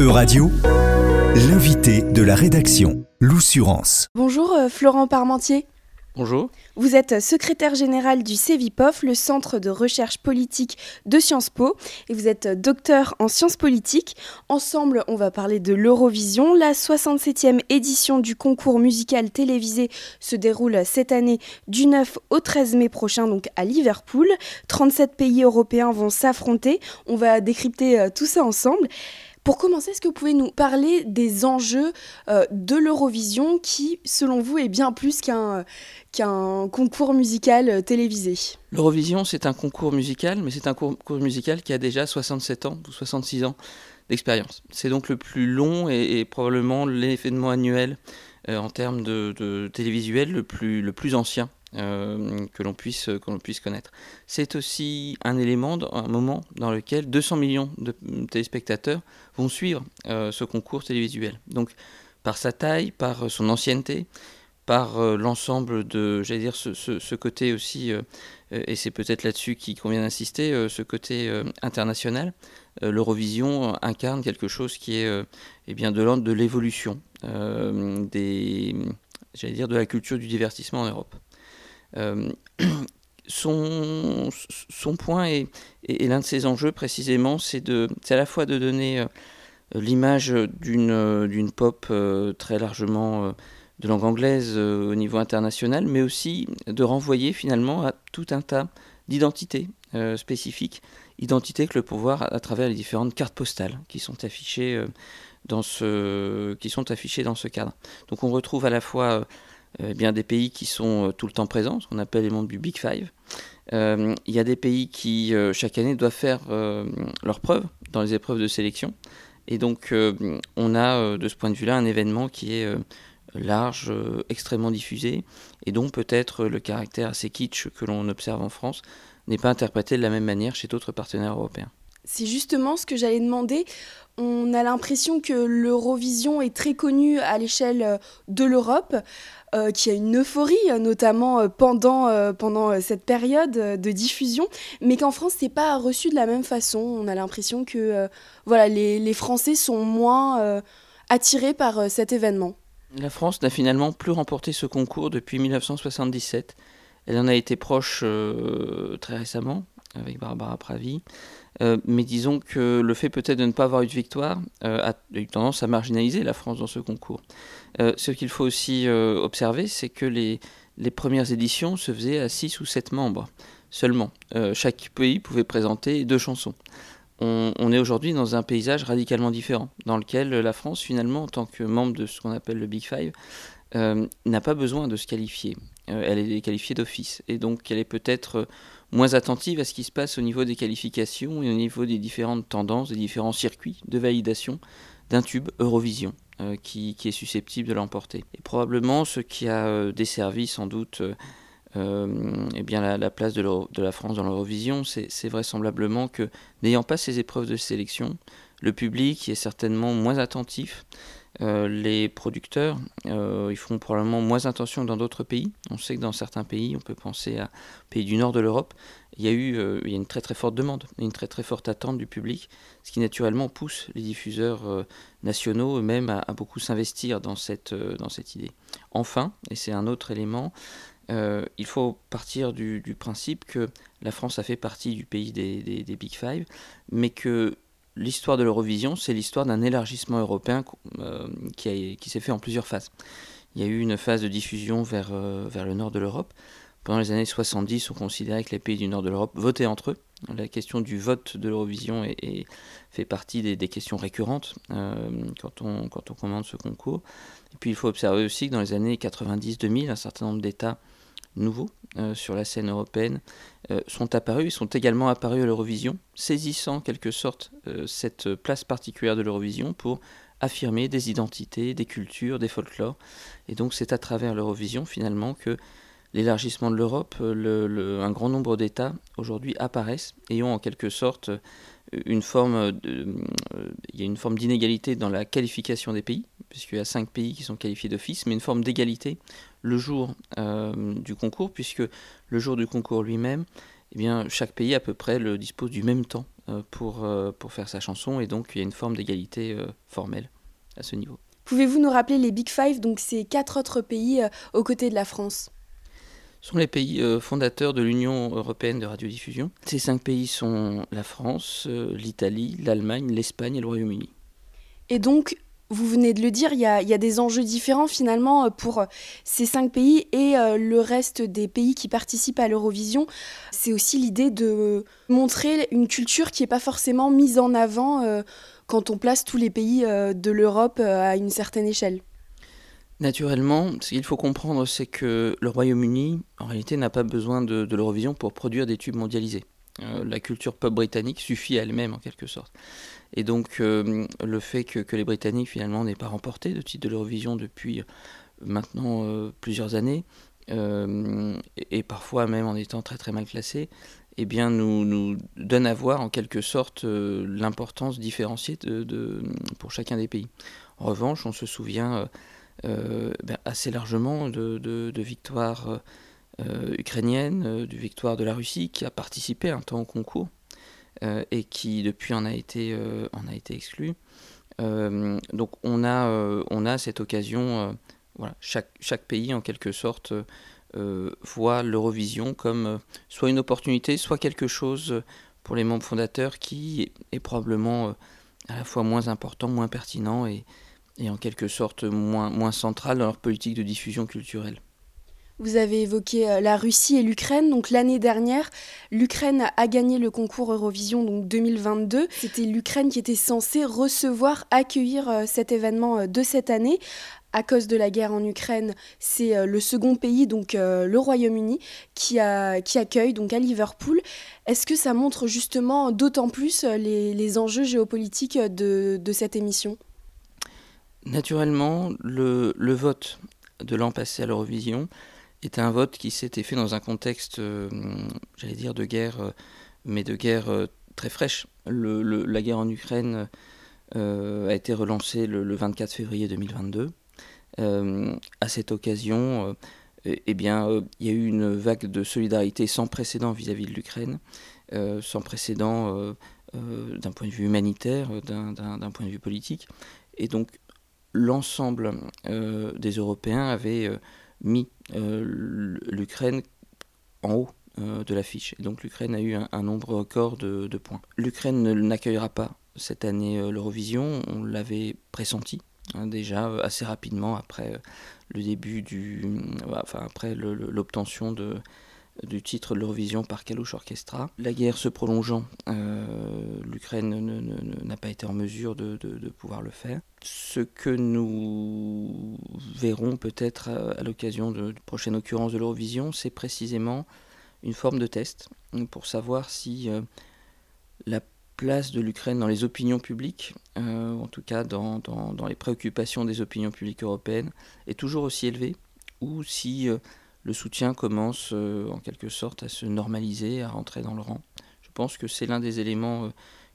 E-Radio, l'invité de la rédaction, l'Oussurance. Bonjour euh, Florent Parmentier. Bonjour. Vous êtes secrétaire général du CEVIPOF, le Centre de recherche politique de Sciences Po, et vous êtes docteur en sciences politiques. Ensemble, on va parler de l'Eurovision. La 67e édition du concours musical télévisé se déroule cette année du 9 au 13 mai prochain, donc à Liverpool. 37 pays européens vont s'affronter. On va décrypter euh, tout ça ensemble. Pour commencer, est-ce que vous pouvez nous parler des enjeux euh, de l'Eurovision qui, selon vous, est bien plus qu'un concours musical euh, télévisé? L'Eurovision, c'est un concours musical, mais c'est un concours musical qui a déjà 67 ans ou 66 ans d'expérience. C'est donc le plus long et, probablement l'événement annuel euh, en termes de, télévisuel le plus, le plus ancien euh, que l'on puisse, puisse connaître. C'est aussi un élément, un moment dans lequel 200 millions de téléspectateurs vont suivre euh, ce concours télévisuel. Donc, par sa taille, par son ancienneté, par euh, l'ensemble de, j'allais dire, ce, ce, côté aussi, et c'est peut-être là-dessus qu'il convient d'insister, ce côté international. L'Eurovision incarne quelque chose qui est eh bien, de l'ordre de l'évolution des, j'allais dire, de la culture du divertissement en Europe. Euh, son, point et, l'un de ses enjeux précisément, c'est à la fois de donner euh, l'image d'une pop euh, très largement de langue anglaise au niveau international, mais aussi de renvoyer finalement à tout un tas d'identités spécifiques, identités que le pouvoir à, travers les différentes cartes postales qui sont affichées dans ce qui sont affichées dans ce cadre. Donc on retrouve à la fois euh, bien des pays qui sont euh, tout le temps présents, ce qu'on appelle les membres du Big Five. Euh, il y a des pays qui, chaque année, doivent faire leurs preuves dans les épreuves de sélection. Et donc, on a de ce point de vue-là un événement qui est large, extrêmement diffusé, et dont peut-être le caractère assez kitsch que l'on observe en France n'est pas interprété de la même manière chez d'autres partenaires européens. C'est justement ce que j'allais demander. On a l'impression que l'Eurovision est très connue à l'échelle de l'Europe. Euh, qui a une euphorie, euh, notamment euh, pendant, pendant cette période de diffusion, mais qu'en France, c'est pas reçu de la même façon. On a l'impression que voilà, les, Français sont moins attirés par cet événement. La France n'a finalement plus remporté ce concours depuis 1977. Elle en a été proche très récemment, avec Barbara Pravi. Euh, mais disons que le fait peut-être de ne pas avoir eu de victoire euh, a eu tendance à marginaliser la France dans ce concours. Euh, ce qu'il faut aussi observer, c'est que les, les, premières éditions se faisaient à 6 ou 7 membres seulement. chaque pays pouvait présenter deux chansons. On, on est aujourd'hui dans un paysage radicalement différent, dans lequel la France, finalement, en tant que membre de ce qu'on appelle le Big Five, n'a pas besoin de se qualifier. elle est qualifiée d'office. Et donc, elle est peut-être moins attentive à ce qui se passe au niveau des qualifications et au niveau des différentes tendances, des différents circuits de validation d'un tube Eurovision euh, qui, est susceptible de l'emporter. Et probablement ce qui a euh, desservi sans doute euh, eh bien la, place de, de, la France dans l'Eurovision, c'est vraisemblablement que n'ayant pas ces épreuves de sélection, le public est certainement moins attentif euh, les producteurs, euh, ils font probablement moins attention que dans d'autres pays. On sait que dans certains pays, on peut penser à pays du nord de l'Europe, il y a eu euh, il y a une très très forte demande, une très très forte attente du public, ce qui naturellement pousse les diffuseurs nationaux eux-mêmes à, beaucoup s'investir dans cette, dans cette idée. Enfin, et c'est un autre élément, il faut partir du, principe que la France a fait partie du pays des, des Big Five, mais que l'histoire de l'Eurovision, c'est l'histoire d'un élargissement européen euh, qui, s'est fait en plusieurs phases. Il y a eu une phase de diffusion vers, euh, le nord de l'Europe. Pendant les années 70, on considérait que les pays du nord de l'Europe votaient entre eux. La question du vote de l'Eurovision fait partie des, questions récurrentes euh, quand, on, quand on commande ce concours. Et puis il faut observer aussi que dans les années 90-2000, un certain nombre d'États nouveaux euh, sur la scène européenne euh, sont apparus et sont également apparus à l'Eurovision, saisissant en quelque sorte euh, cette place particulière de l'Eurovision pour affirmer des identités, des cultures, des folklores. Et donc c'est à travers l'Eurovision finalement que l'élargissement de l'Europe, un grand nombre d'États aujourd'hui apparaissent et ont en quelque sorte une forme, il y a une forme d'inégalité dans la qualification des pays, puisqu'il y a cinq pays qui sont qualifiés d'office, mais une forme d'égalité le jour euh, du concours, puisque le jour du concours lui-même, eh bien, chaque pays à peu près le dispose du même temps pour, pour faire sa chanson, et donc il y a une forme d'égalité formelle à ce niveau. Pouvez-vous nous rappeler les Big Five, donc ces quatre autres pays aux côtés de la France? Sont les pays euh, fondateurs de l'Union européenne de radiodiffusion. Ces cinq pays sont la France, euh, l'Italie, l'Allemagne, l'Espagne et le Royaume-Uni. Et donc, vous venez de le dire, il y, a, des enjeux différents finalement euh, pour ces cinq pays et le reste des pays qui participent à l'Eurovision. C'est aussi l'idée de montrer une culture qui n'est pas forcément mise en avant quand on place tous les pays de l'Europe à une certaine échelle. Naturellement, ce qu'il faut comprendre, c'est que le Royaume-Uni, en réalité, n'a pas besoin de, l'Eurovision pour produire des tubes mondialisés. Euh, la culture pop britannique suffit à elle-même, en quelque sorte. Et donc, euh, le fait que, les Britanniques, finalement, n'aient pas remporté de titre de l'Eurovision depuis euh, maintenant plusieurs années, et, parfois même en étant très très mal classés, eh bien, nous, nous donne à voir, en quelque sorte, l'importance différenciée de, pour chacun des pays. En revanche, on se souvient ben, assez largement de, victoires euh, ukrainiennes, euh, de victoires de la Russie qui a participé un temps au concours et qui depuis en a été, en a été exclu. donc on a, on a cette occasion, voilà, chaque, chaque pays en quelque sorte voit l'Eurovision comme soit une opportunité, soit quelque chose pour les membres fondateurs qui est probablement à la fois moins important, moins pertinent et, et en quelque sorte moins, moins centrale dans leur politique de diffusion culturelle. Vous avez évoqué euh, la Russie et l'Ukraine. Donc l'année dernière, l'Ukraine a gagné le concours Eurovision donc 2022. C'était l'Ukraine qui était censée recevoir, accueillir euh, cet événement euh, de cette année. À cause de la guerre en Ukraine, c'est le second pays, donc le Royaume-Uni, qui, qui accueille donc à Liverpool. Est-ce que ça montre justement d'autant plus les, enjeux géopolitiques de cette émission? Naturellement, le, vote de l'an passé à l'Eurovision était un vote qui s'était fait dans un contexte, euh, j'allais dire, de guerre, euh, mais de guerre euh, très fraîche. la guerre en Ukraine a été relancée le, 24 février 2022. à cette occasion, eh bien, il y a eu une vague de solidarité sans précédent vis-à-vis de l'Ukraine, sans précédent d'un point de vue humanitaire, d'un point de vue politique. Et donc, l'ensemble euh, des Européens avait euh, mis euh, l'Ukraine en haut de l'affiche. Et donc l'Ukraine a eu un, nombre record de, points. L'Ukraine n'accueillera pas cette année l'Eurovision, on l'avait pressenti hein, déjà assez rapidement après le début du, enfin après l'obtention de du titre de l'Eurovision par Kalush Orchestra. La guerre se prolongeant, euh, l'Ukraine n'a pas été en mesure de, pouvoir le faire. Ce que nous verrons peut-être à, l'occasion de, prochaine occurrence de l'Eurovision, c'est précisément une forme de test pour savoir si euh, la place de l'Ukraine dans les opinions publiques, euh, en tout cas dans, les préoccupations des opinions publiques européennes, est toujours aussi élevée, ou si le soutien commence euh, en quelque sorte à se normaliser, à rentrer dans le rang. Je pense que c'est l'un des éléments euh,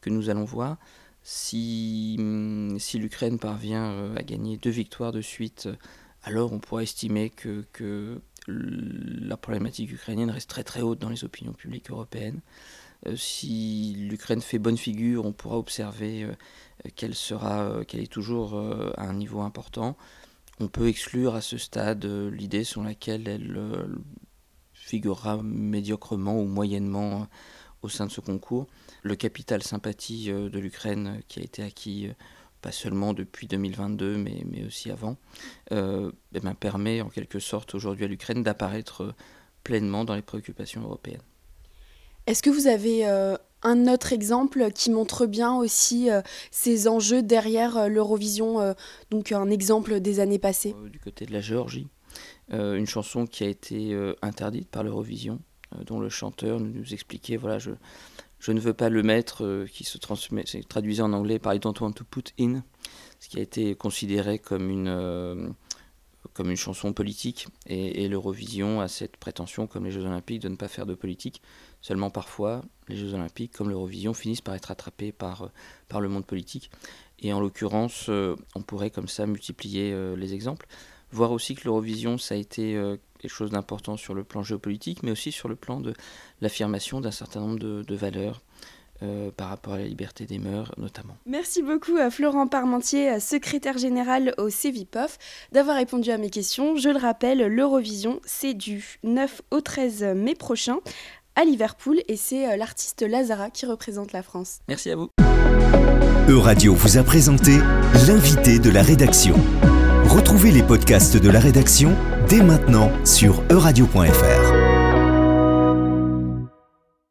que nous allons voir. Si, hum, si l'Ukraine parvient euh, à gagner deux victoires de suite, alors on pourra estimer que, que, la problématique ukrainienne reste très très haute dans les opinions publiques européennes. si l'Ukraine fait bonne figure, on pourra observer qu'elle sera, qu'elle est toujours à un niveau important on peut exclure à ce stade euh, l'idée sur laquelle elle euh, figurera médiocrement ou moyennement euh, au sein de ce concours. Le capital sympathie de l'Ukraine qui a été acquis pas seulement depuis 2022 mais, mais aussi avant, eh ben, permet en quelque sorte aujourd'hui à l'Ukraine d'apparaître pleinement dans les préoccupations européennes. Est-ce que vous avez un autre exemple qui montre bien aussi euh, ces enjeux derrière euh, l'Eurovision, euh, donc un exemple des années passées. Du côté de la Géorgie, une chanson qui a été interdite par l'Eurovision, dont le chanteur nous expliquait, voilà, je, je ne veux pas le mettre, qui se traduisait en anglais par I don't want to put in, ce qui a été considéré comme une comme une chanson politique et, l'Eurovision a cette prétention, comme les Jeux Olympiques, de ne pas faire de politique. Seulement parfois, les Jeux Olympiques, comme l'Eurovision, finissent par être attrapés par, euh, par le monde politique. Et en l'occurrence, euh, on pourrait comme ça multiplier euh, les exemples. Voir aussi que l'Eurovision, ça a été quelque chose d'important sur le plan géopolitique, mais aussi sur le plan de l'affirmation d'un certain nombre de, valeurs par rapport à la liberté des mœurs notamment. Merci beaucoup à Florent Parmentier, secrétaire général au CEVIPOF, d'avoir répondu à mes questions. Je le rappelle, l'Eurovision, c'est du 9 au 13 mai prochain à Liverpool et c'est l'artiste Lazara qui représente la France. Merci à vous. Euradio vous a présenté l'invité de la rédaction. Retrouvez les podcasts de la rédaction dès maintenant sur euradio.fr.